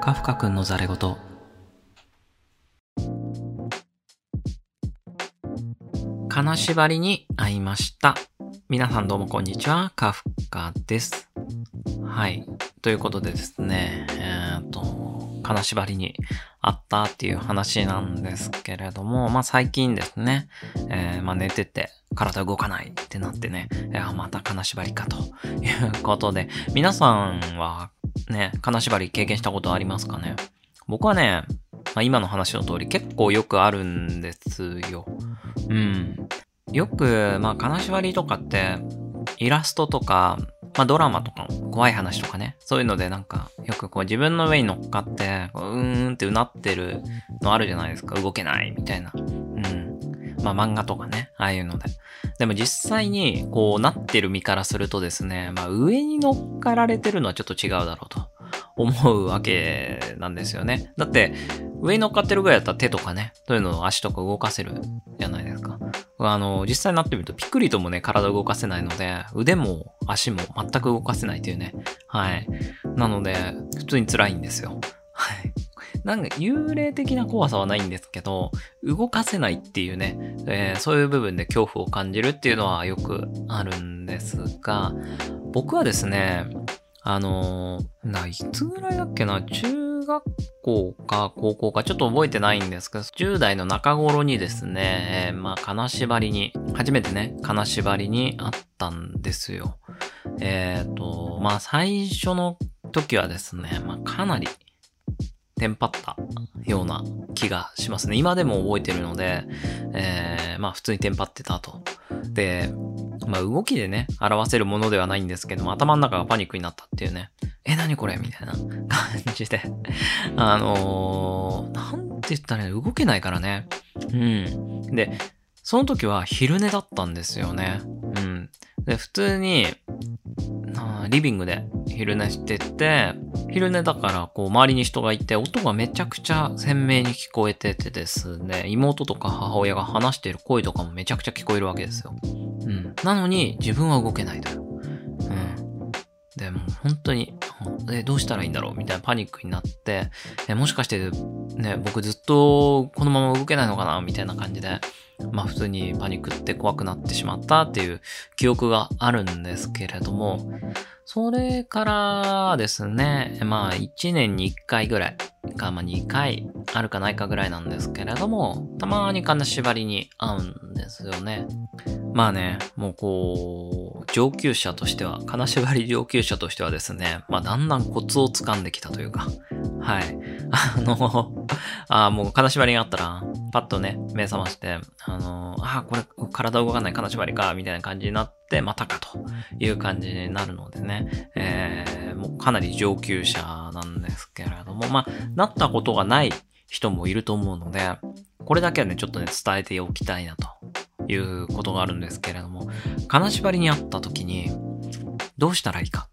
カフカ君のザレ言金縛りに会いました。皆さんどうもこんにちは。カフカです。はい。ということでですね、えっ、と、金縛りに会ったっていう話なんですけれども、まあ最近ですね、えーまあ寝てて体動かないってなってね、いやまた金縛りかということで、皆さんはね、金縛り経験したことありますかね？僕はね、まあ、今の話の通り結構よくあるんですよ。うん。よく、まあ、金縛りとかって、イラストとか、まあ、ドラマとか、怖い話とかね、そういうのでなんか、よくこう自分の上に乗っかって、ううーんってうなってるのあるじゃないですか。動けないみたいな。うん。まあ、漫画とかね、ああいうので。でも実際に、こうなってる身からするとですね、まあ、上に乗っかられてるのはちょっと違うだろうと。思うわけなんですよね。だって、上に乗っかってるぐらいだったら手とかね、そういうのを足とか動かせるじゃないですか。あの、実際になってみるとピクリともね、体動かせないので、腕も足も全く動かせないというね。はい。なので、普通に辛いんですよ。はい。なんか幽霊的な怖さはないんですけど、動かせないっていうね、えーそういう部分で恐怖を感じるっていうのはよくあるんですが、僕はですね、あのーな、いつぐらいだっけな、中学校か高校かちょっと覚えてないんですけど、10代の中頃にですね、えーまあ、金縛りに、初めてね、金縛りにあったんですよ。えっ、と、まあ、最初の時はですね、まあ、かなり、テンパったような気がしますね。今でも覚えてるので、えーまあ、普通にテンパってたと。で、まあ動きでね、表せるものではないんですけども、頭の中がパニックになったっていうね。え、何これ？みたいな 感じで。あのー、なんて言ったらね、動けないからね。うん。で、その時は昼寝だったんですよね。うん。で、普通に、リビングで昼寝してて、昼寝だから、こう、周りに人がいて、音がめちゃくちゃ鮮明に聞こえててですね、妹とか母親が話している声とかもめちゃくちゃ聞こえるわけですよ。うん。なのに、自分は動けないとい。う。で、も本当に、え、どうしたらいいんだろうみたいなパニックになって、え、もしかして、ね、僕ずっとこのまま動けないのかなみたいな感じで、まあ普通にパニックって怖くなってしまったっていう記憶があるんですけれども、それからですね、まあ1年に1回ぐらいか、まあ2回あるかないかぐらいなんですけれども、たまに金縛りに合うんですよね。まあね、もうこう、上級者としては、金縛り上級者としてはですね、まあだんだんコツをつかんできたというか、はい。あの、あもう金縛りがあったら、パッとね、目覚まして、あの、あこれ体動かない金縛りか、みたいな感じになって、またかという感じになるのでね、えー、もうかなり上級者なんですけれども、まあ、なったことがない人もいると思うので、これだけはね、ちょっとね、伝えておきたいなということがあるんですけれども、金縛りにあった時に、どうしたらいいか。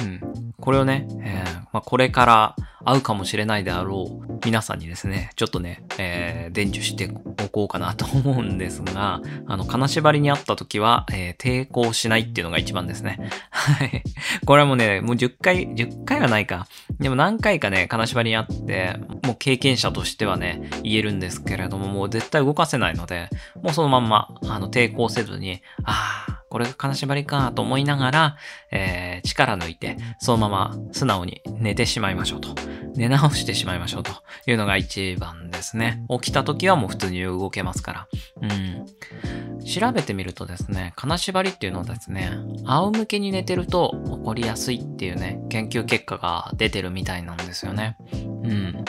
うん。これをね、えーまあ、これから会うかもしれないであろう皆さんにですね、ちょっとね、えー伝授しておこうかなと思うんですが、あの、金縛りにあった時は、えー抵抗しないっていうのが一番ですね。はい。これはもうね、もう10回、10回はないか。でも何回かね、金縛りにあって、もう経験者としてはね、言えるんですけれども、もう絶対動かせないので、もうそのまんま、あの、抵抗せずに、ああ、これが金縛りかと思いながら、えー力抜いて、そのまま素直に寝てしまいましょうと。寝直してしまいましょうというのが一番ですね。起きた時はもう普通に動けますから。うん。調べてみるとですね、金縛りっていうのはですね、仰向けに寝てると起こりやすいっていうね、研究結果が出てるみたいなんですよね。うん。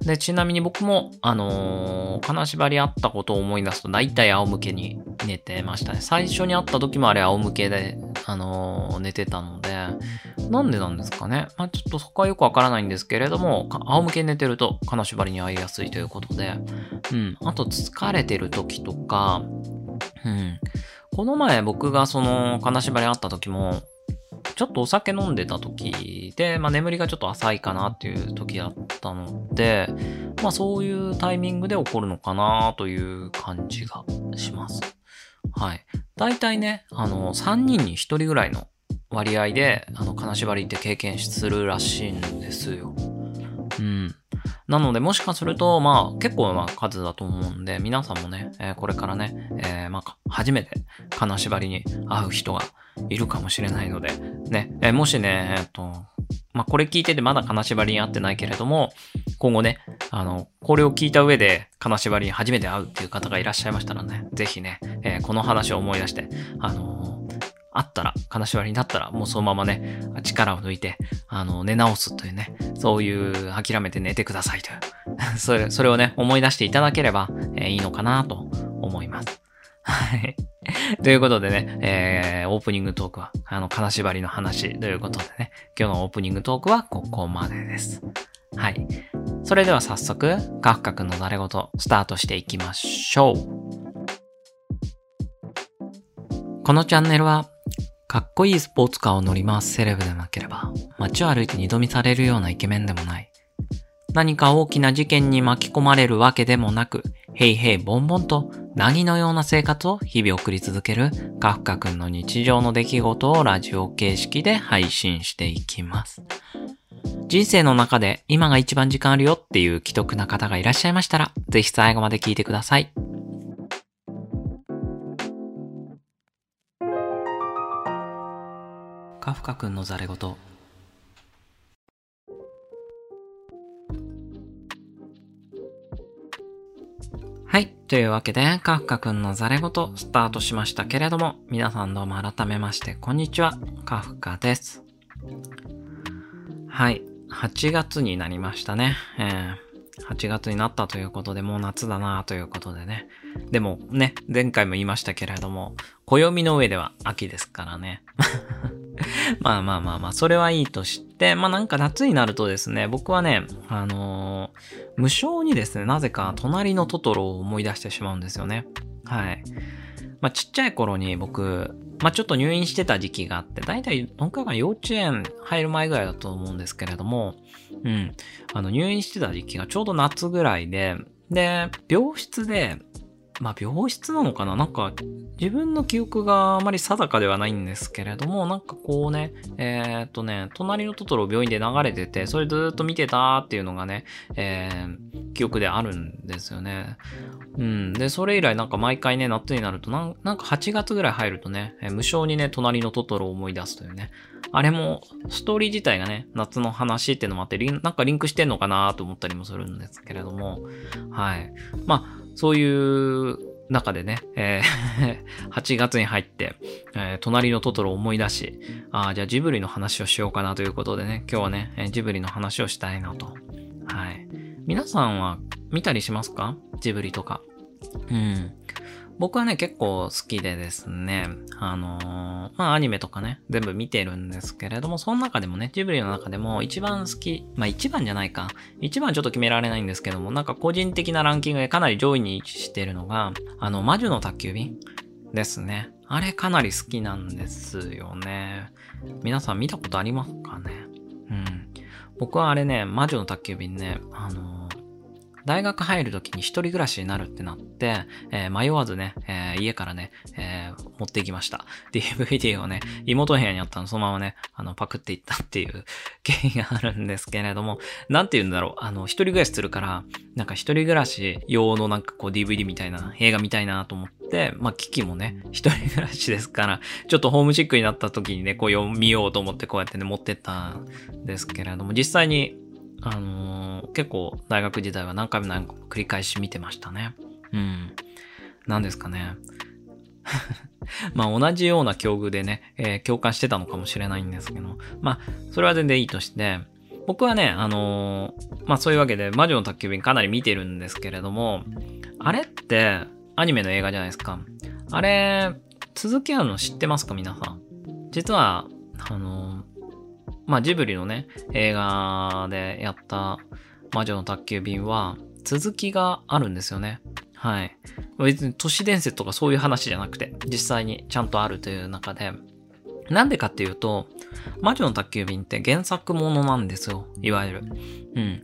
で、ちなみに僕も、あのー金縛りあったことを思い出すと、大体仰向けに寝てましたね。最初に会った時もあれ仰向けで、あのー寝てたので、なんでなんですかね。まあちょっとそこはよくわからないんですけれども、仰向けに寝てると金縛りに遭いやすいということで、うん。あと疲れてる時とか、うん。この前僕がその金縛りあった時も、ちょっとお酒飲んでた時で、まあ眠りがちょっと浅いかなっていう時だったので、まあそういうタイミングで起こるのかなという感じがします。はい。大体ね、あの、3人に1人ぐらいの割合で、あの、金縛りって経験するらしいんですよ。うん。なので、もしかすると、まあ、結構な数だと思うんで、皆さんもね、えー、これからね、えー、まあ、初めて金縛りに会う人がいるかもしれないので、ね、えー、もしね、えっと、まあ、これ聞いててまだ金縛りに会ってないけれども、今後ね、あの、これを聞いた上で金縛りに初めて会うっていう方がいらっしゃいましたらね、ぜひね、えこの話を思い出して、あのあったら、金縛りになったら、もうそのままね、力を抜いて、あの、寝直すというね、そういう諦めて寝てくださいという、それ、それをね、思い出していただければ、えー、いいのかなと思います。はい。ということでね、えー、オープニングトークは、あの、金縛りの話ということでね、今日のオープニングトークはここまでです。はい。それでは早速、カフカ君の誰ごとスタートしていきましょう。このチャンネルはかっこいいスポーツカーを乗り回すセレブでなければ、街を歩いて二度見されるようなイケメンでもない。何か大きな事件に巻き込まれるわけでもなく、へいへいボンボンと、なぎのような生活を日々送り続けるカフカ君の日常の出来事をラジオ形式で配信していきます。人生の中で今が一番時間あるよっていう既得な方がいらっしゃいましたら、ぜひ最後まで聞いてください。カフカ君のザレ言はい。というわけで、カフカ君のザレ言スタートしましたけれども、皆さんどうも改めまして、こんにちは。カフカです。はい。8月になりましたね。えー、8月になったということで、もう夏だなということでね。でもね、前回も言いましたけれども、暦の上では秋ですからね。まあまあまあまあ、それはいいとして、まあなんか夏になるとですね、僕はね、あのー、無性にですね、なぜか隣のトトロを思い出してしまうんですよね。はい。まあちっちゃい頃に僕、まあちょっと入院してた時期があって、だいたいどんかが幼稚園入る前ぐらいだと思うんですけれども、うん。あの入院してた時期がちょうど夏ぐらいで、で、病室で、まあ病室なのかな？なんか自分の記憶があまり定かではないんですけれども、なんかこうね、えー、っとね、隣のトトロ病院で流れてて、それずっと見てたっていうのがね、えー、記憶であるんですよね。うん。で、それ以来なんか毎回ね、夏になるとなん、なんか8月ぐらい入るとね、無性にね、隣のトトロを思い出すというね。あれも、ストーリー自体がね、夏の話っていうのもあって、なんかリンクしてんのかなと思ったりもするんですけれども、はい。まあ、そういう中でね、えー 8月に入って、えー、隣のトトロを思い出し、ああ、じゃあジブリの話をしようかなということでね、今日はね、ジブリの話をしたいなと。はい。皆さんは見たりしますか？ジブリとか。うん。僕はね、結構好きでですね、あのー、まあ、アニメとかね、全部見てるんですけれども、その中でもね、ジブリの中でも一番好き、まあ、一番じゃないか。一番ちょっと決められないんですけども、なんか個人的なランキングでかなり上位に位置してるのが、あの、魔女の宅急便ですね。あれかなり好きなんですよね。皆さん見たことありますかね？うん。僕はあれね、魔女の宅急便ね、あのー大学入る時に一人暮らしになるってなって、えー、迷わずね、えー、家からね、えー、持っていきました。DVD をね、妹部屋にあったの、そのままね、あの、パクっていったっていう 経緯があるんですけれども、なんて言うんだろう、あの、一人暮らしするから、なんか一人暮らし用のなんかこう DVD みたいな、映画みたいなと思って、まあ、機器もね、一人暮らしですから、ちょっとホームシックになった時にね、こう読みようと思ってこうやってね、持ってったんですけれども、実際にあのー、結構大学時代は何回も何回も繰り返し見てましたね。うん。何ですかね。まあ同じような境遇でね、えー、共感してたのかもしれないんですけど、まあそれは全然いいとして、僕はね、あのー、まあそういうわけで魔女の宅急便かなり見てるんですけれども、あれってアニメの映画じゃないですか。あれ、続きあるの知ってますか皆さん？実は、あのー、まあジブリのね、映画でやった魔女の宅急便は続きがあるんですよね。はい。別に都市伝説とかそういう話じゃなくて、実際にちゃんとあるという中で、なんでかっていうと、魔女の宅急便って原作ものなんですよ。いわゆる。うん。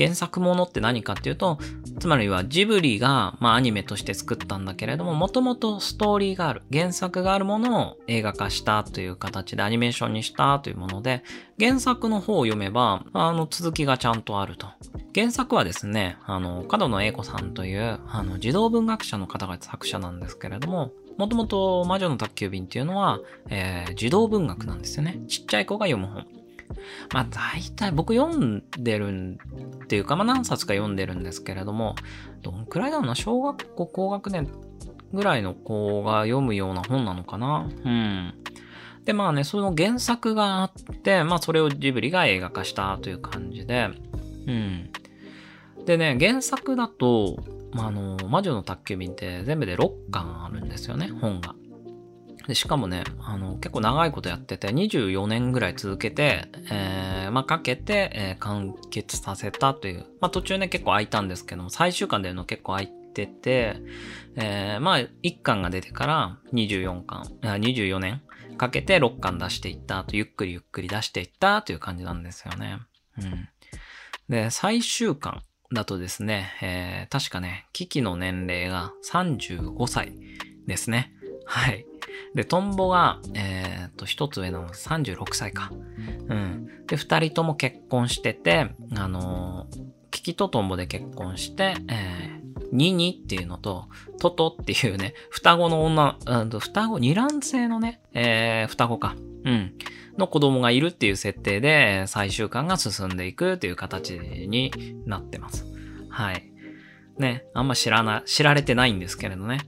原作ものって何かっていうと、つまりはジブリが、まあアニメとして作ったんだけれども、もともとストーリーがある、原作があるものを映画化したという形でアニメーションにしたというもので、原作の方を読めば、あの続きがちゃんとあると。原作はですね、あの、角野栄子さんという、あの、児童文学者の方が作者なんですけれども、もともと魔女の宅急便っていうのは、えー、児童文学なんですよね。ちっちゃい子が読む本。まあ大体僕読んでるんっていうか、まあ何冊か読んでるんですけれども、どんくらいだろうな、小学校高学年ぐらいの子が読むような本なのかなうん。で、まあね、その原作があって、まあそれをジブリが映画化したという感じで、うん。でね、原作だと、まあ、あの、魔女の宅急便って全部で6巻あるんですよね、本が。で、しかもね、あの、結構長いことやってて、24年ぐらい続けて、えー、まあ、かけて、えー、完結させたという。まあ、途中ね、結構空いたんですけども、最終巻での結構空いてて、えー、まあ、1巻が出てから24巻、24年かけて6巻出していったと、ゆっくりゆっくり出していったという感じなんですよね。うん。で、最終巻だとですね、えー、確かね、キキの年齢が35歳ですね。はい。で、トンボが、えっ、と、一つ上の36歳か。うん。で、二人とも結婚してて、あのー、キキとトンボで結婚して、えー、ニニっていうのと、トトっていうね、双子の女、双子、二卵性のね、えー、双子か。うん。の子供がいるっていう設定で、最終巻が進んでいくという形になってます。はい。ね、あんま知らな、知られてないんですけれどね。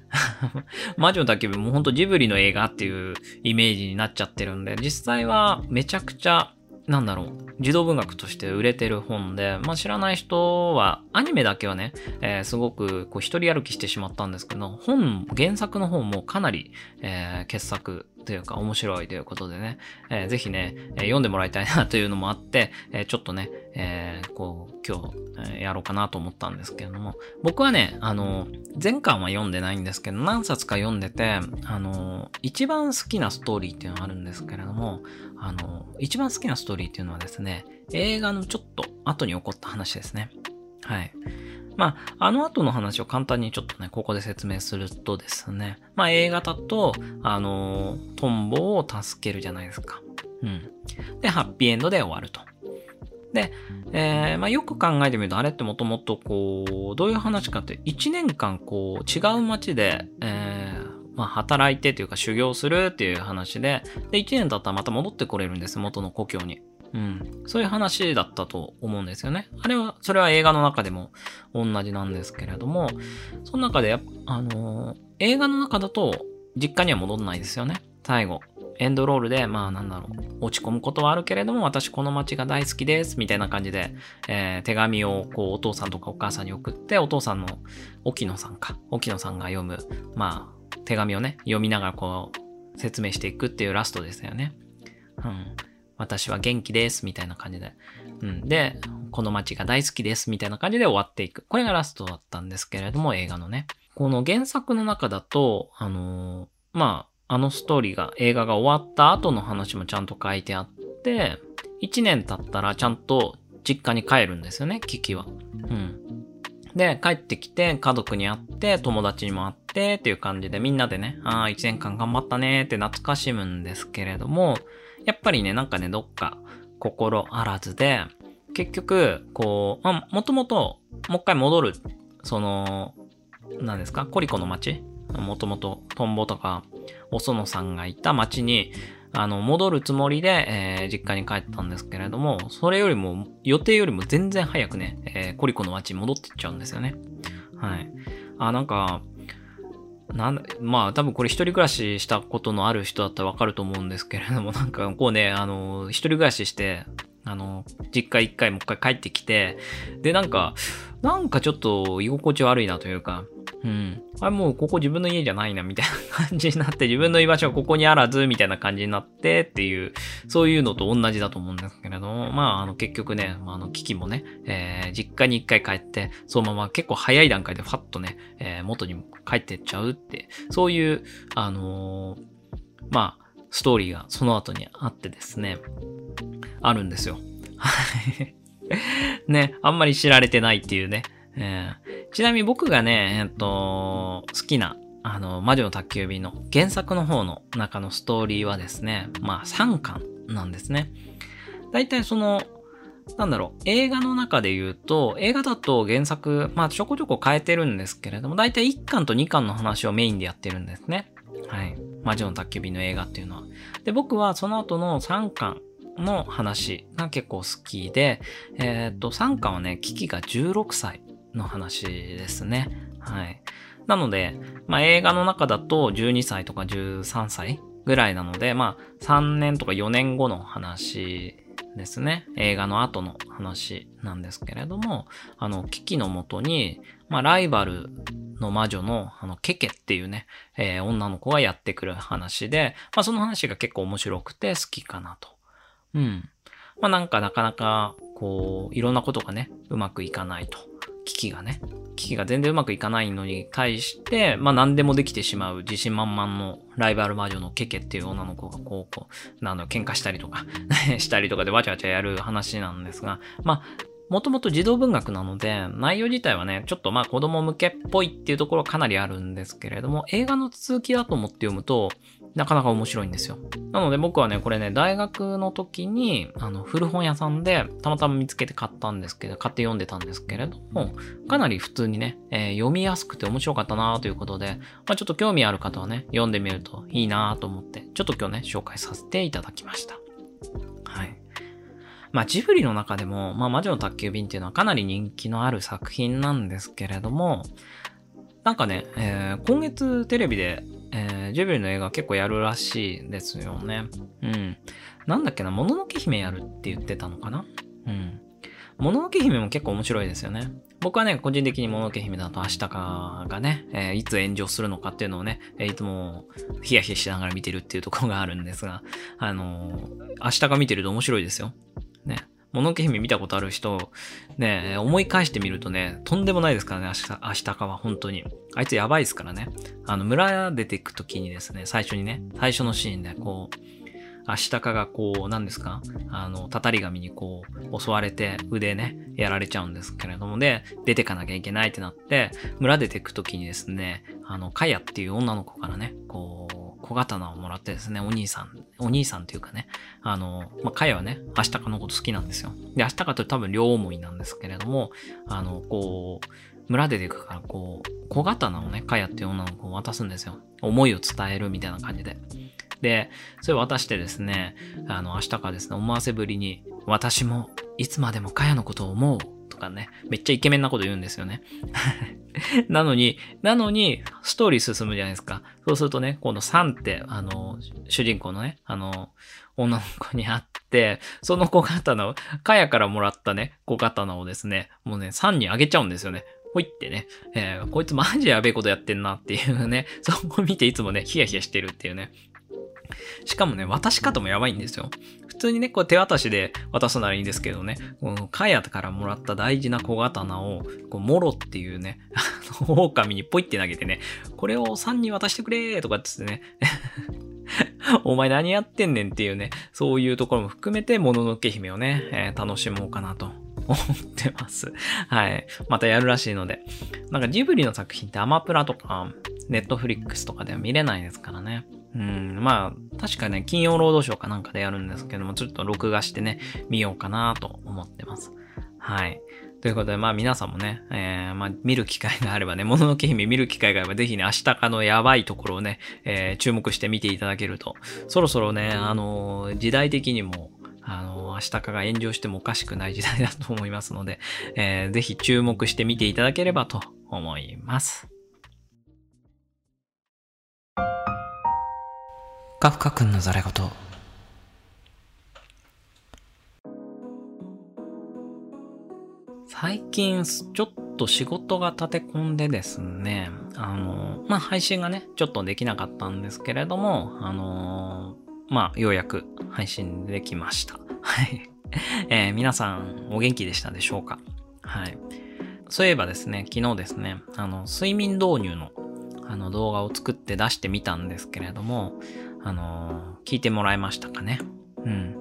魔女だけでもほんとジブリの映画っていうイメージになっちゃってるんで、実際はめちゃくちゃ、なんだろう、児童文学として売れてる本で、まあ知らない人は、アニメだけはね、えー、すごくこう一人歩きしてしまったんですけど、本、原作の本もかなり、えー、傑作というか面白いということでね、えー、ぜひね、えー、読んでもらいたいなというのもあって、えー、ちょっとね、えー、こう、今日、えー、やろうかなと思ったんですけれども、僕はね、あの、前巻は読んでないんですけど、何冊か読んでて、あの、一番好きなストーリーっていうのがあるんですけれども、あの、一番好きなストーリーっていうのはですね、ね映画のちょっと後に起こった話ですね。はい。まあ、あの後の話を簡単にちょっとね、ここで説明するとですね、まあ映画だと、あの、トンボを助けるじゃないですか。うん。で、ハッピーエンドで終わると。で、えー、まあよく考えてみると、あれってもともとこう、どういう話かって、1年間こう、違う街で、えー、まあ働いてというか修行するっていう話で、で、1年経ったらまた戻ってこれるんです、元の故郷に。うん。そういう話だったと思うんですよね。あれは、それは映画の中でも同じなんですけれども、その中であのー、映画の中だと実家には戻んないですよね。最後。エンドロールで、まあなんだろう、落ち込むことはあるけれども、私この街が大好きです、みたいな感じで、えー、手紙をこうお父さんとかお母さんに送って、お父さんの沖野さんか、沖野さんが読む、まあ、手紙をね、読みながらこう、説明していくっていうラストですよね。うん。私は元気です、みたいな感じで。うん。で、この街が大好きです、みたいな感じで終わっていく。これがラストだったんですけれども、映画のね。この原作の中だと、あのー、まあ、あのストーリーが、映画が終わった後の話もちゃんと書いてあって、1年経ったらちゃんと実家に帰るんですよね、キキは。うん。で、帰ってきて、家族に会って、友達にも会って、っていう感じでみんなでね、ああ、1年間頑張ったねって懐かしむんですけれども、やっぱりね、なんかね、どっか心あらずで、結局、こう、まあ、もともと、もう一回戻る、その、何ですか、コリコの街？もともとトンボとか、お園さんがいた街に、あの、戻るつもりで、えー、実家に帰ったんですけれども、それよりも、予定よりも全然早くね、えー、コリコの街に戻ってっちゃうんですよね。はい。あ、なんか、なんまあ多分これ一人暮らししたことのある人だったらわかると思うんですけれども、なんかこうね、あの、一人暮らしして、あの、実家一回もう一回帰ってきて、で、なんか、なんかちょっと居心地悪いなというか、うん。あれもうここ自分の家じゃないなみたいな感じになって、自分の居場所はここにあらずみたいな感じになってっていう、そういうのと同じだと思うんですけれども、まあ、あの結局ね、あの危機もね、えー、実家に一回帰って、そのまま結構早い段階でファッとね、えー、元に帰ってっちゃうって、そういう、あのー、まあ、ストーリーがその後にあってですね、あるんですよ。ね、あんまり知られてないっていうね。えー、ちなみに僕がね、えっと、好きな、あの、魔女の宅急便の原作の方の中のストーリーはですね、まあ3巻なんですね。だいたいその、なんだろう、映画の中で言うと、映画だと原作、まあちょこちょこ変えてるんですけれども、だいたい1巻と2巻の話をメインでやってるんですね。はい。魔女の宅急便の映画っていうのは。で、僕はその後の3巻の話が結構好きで、えっ、ー、と、3巻はね、キキが16歳の話ですね。はい。なので、まあ映画の中だと12歳とか13歳ぐらいなので、まあ3年とか4年後の話ですね。映画の後の話なんですけれども、あの、キキのもとに、まあライバルの魔女の、あの、ケケっていうね、えー、女の子がやってくる話で、まあその話が結構面白くて好きかなと。うん。まあなんかなかなか、こう、いろんなことがね、うまくいかないと。危機がね。危機が全然うまくいかないのに対して、まあ何でもできてしまう自信満々のライバル魔女のケケっていう女の子がこう、こう、なんだ喧嘩したりとか したりとかでわちゃわちゃやる話なんですが、まあ、もともと児童文学なので、内容自体はね、ちょっとまあ子供向けっぽいっていうところはかなりあるんですけれども、映画の続きだと思って読むと、なかなか面白いんですよ。なので僕はね、これね、大学の時に、あの、古本屋さんで、たまたま見つけて買ったんですけど、買って読んでたんですけれども、かなり普通にね、えー、読みやすくて面白かったなということで、まあ、ちょっと興味ある方はね、読んでみるといいなと思って、ちょっと今日ね、紹介させていただきました。はい。まあ、ジブリの中でも、まあ、魔女の宅急便っていうのはかなり人気のある作品なんですけれども、なんかね、えー、今月テレビでえー、ジュビリの映画結構やるらしいですよね。うん。なんだっけな、もののけ姫やるって言ってたのかな？うん。もののけ姫も結構面白いですよね。僕はね、個人的にもののけ姫だと明日かがね、えー、いつ炎上するのかっていうのをね、えー、いつもヒヤヒヤしながら見てるっていうところがあるんですが、あのー、明日か見てると面白いですよ。ね。ものけ姫見たことある人、ね、思い返してみるとね、とんでもないですからね、明日、かは本当に。あいつやばいですからね。あの、村出てくときにですね、最初にね、最初のシーンで、こう、明日かがこう、何ですか？あの、たたり神にこう、襲われて腕ね、やられちゃうんですけれども、で、出てかなきゃいけないってなって、村出てくときにですね、あの、かやっていう女の子からね、こう、小刀をもらってですね、お兄さん、お兄さんというかね、あの、まあ、かやはね、明日かのこと好きなんですよ。で、明日かと多分両思いなんですけれども、あの、こう、村出てくから、こう、小刀をね、かやっていう女の子を渡すんですよ。思いを伝えるみたいな感じで。で、それを渡してですね、あの、明日かですね、思わせぶりに、私もいつまでもかやのことを思うとかね、めっちゃイケメンなこと言うんですよね。なのに、なのに、ストーリー進むじゃないですか。そうするとね、この3って、あの、主人公のね、あの、女の子に会って、その小刀を、かやからもらったね、小刀をですね、もうね、3にあげちゃうんですよね。ほいってね、えー、こいつマジやべえことやってんなっていうね、そこを見ていつもね、ヒヤヒヤしてるっていうね。しかもね、渡し方もやばいんですよ。普通にね、こう手渡しで渡すならいいんですけどね、このカヤからもらった大事な小刀を、こう、モロっていうね、狼にポイって投げてね、これを3に渡してくれーとかってね、お前何やってんねんっていうね、そういうところも含めて、もののけ姫をね、えー、楽しもうかなと。思ってます。はい。またやるらしいので。なんかジブリの作品ってアマプラとか、ネットフリックスとかでは見れないですからね。うん、まあ、確かね、金曜ロードショーかなんかでやるんですけども、ちょっと録画してね、見ようかなと思ってます。はい。ということで、まあ皆さんもね、えー、まあ見る機会があればね、もののけ姫見る機会があれば、ぜひね、明日かのやばいところをね、えー、注目して見ていただけると、そろそろね、あのー、時代的にも、明日かが炎上してもおかしくない時代だと思いますので、えー、ぜひ注目して見ていただければと思います。カフカ君のざれ言最近ちょっと仕事が立て込んでですね、あの、まあ、配信がね、ちょっとできなかったんですけれども、あの、まあ、ようやく配信できました。はい。えー、皆さんお元気でしたでしょうか？はい。そういえばですね、昨日ですね、あの、睡眠導入のあの動画を作って出してみたんですけれども、あの、聞いてもらえましたかね？うん。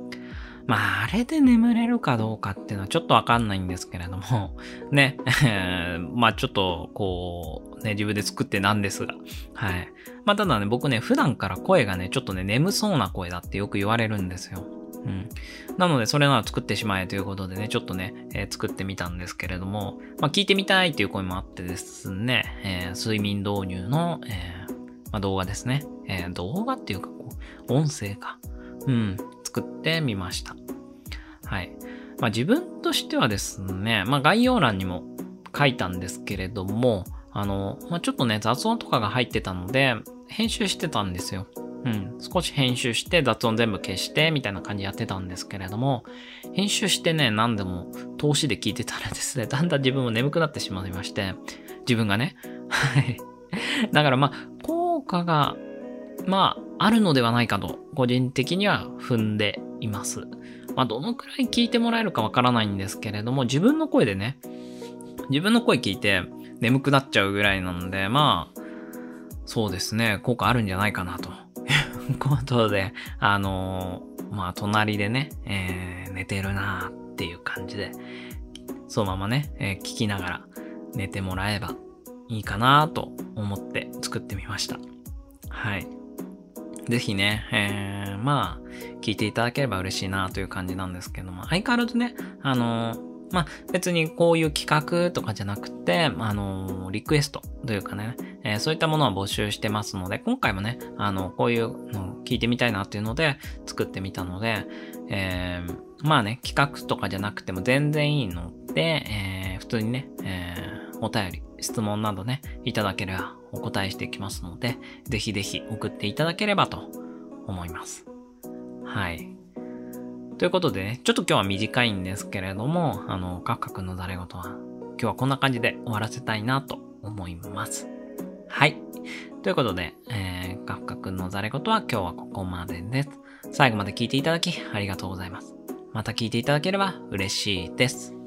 まあ、あれで眠れるかどうかっていうのはちょっとわかんないんですけれども、ね、まあちょっと、こう、ね、自分で作ってなんですが、はい。まあただね、僕ね、普段から声がね、ちょっとね、眠そうな声だってよく言われるんですよ。うん。なので、それなら作ってしまえということでね、ちょっとね、えー、作ってみたんですけれども、まあ聞いてみたいっていう声もあってですね、えー、睡眠導入の、えー、まあ、動画ですね。え、動画っていうか、こう、音声か。うん、作ってみました。はい。まあ、自分としてはですね、まあ、概要欄にも書いたんですけれども、あの、まあ、ちょっとね、雑音とかが入ってたので、編集してたんですよ。うん。少し編集して雑音全部消してみたいな感じやってたんですけれども、編集してね、何でも投資で聞いてたらですね、だんだん自分も眠くなってしまいまして、自分がね。はい。だからまあ、効果が、まあ、あるのではないかと、個人的には踏んでいます。まあ、どのくらい聞いてもらえるかわからないんですけれども、自分の声でね、自分の声聞いて眠くなっちゃうぐらいなので、まあ、そうですね、効果あるんじゃないかなと。いうことで、あのー、まあ、隣でね、えー、寝てるなーっていう感じで、そのままね、えー、聞きながら寝てもらえばいいかなと思って作ってみました。はい。ぜひね、えー、まあ、聞いていただければ嬉しいなという感じなんですけども、相変わらずね、あのー、まあ、別にこういう企画とかじゃなくて、あのー、リクエストというかね、えー、そういったものは募集してますので、今回もね、あの、こういうのを聞いてみたいなっていうので作ってみたので、えー、まあね、企画とかじゃなくても全然いいので、えー、普通にね、えー、お便り、質問などね、いただければお答えしていきますので、ぜひぜひ送っていただければと思います。はい。ということでね、ちょっと今日は短いんですけれども、あの、カッカ君の誰事は、今日はこんな感じで終わらせたいなと思います。はい。ということで、えー、カッカ君のザレ事は今日はここまでです。最後まで聞いていただきありがとうございます。また聞いていただければ嬉しいです。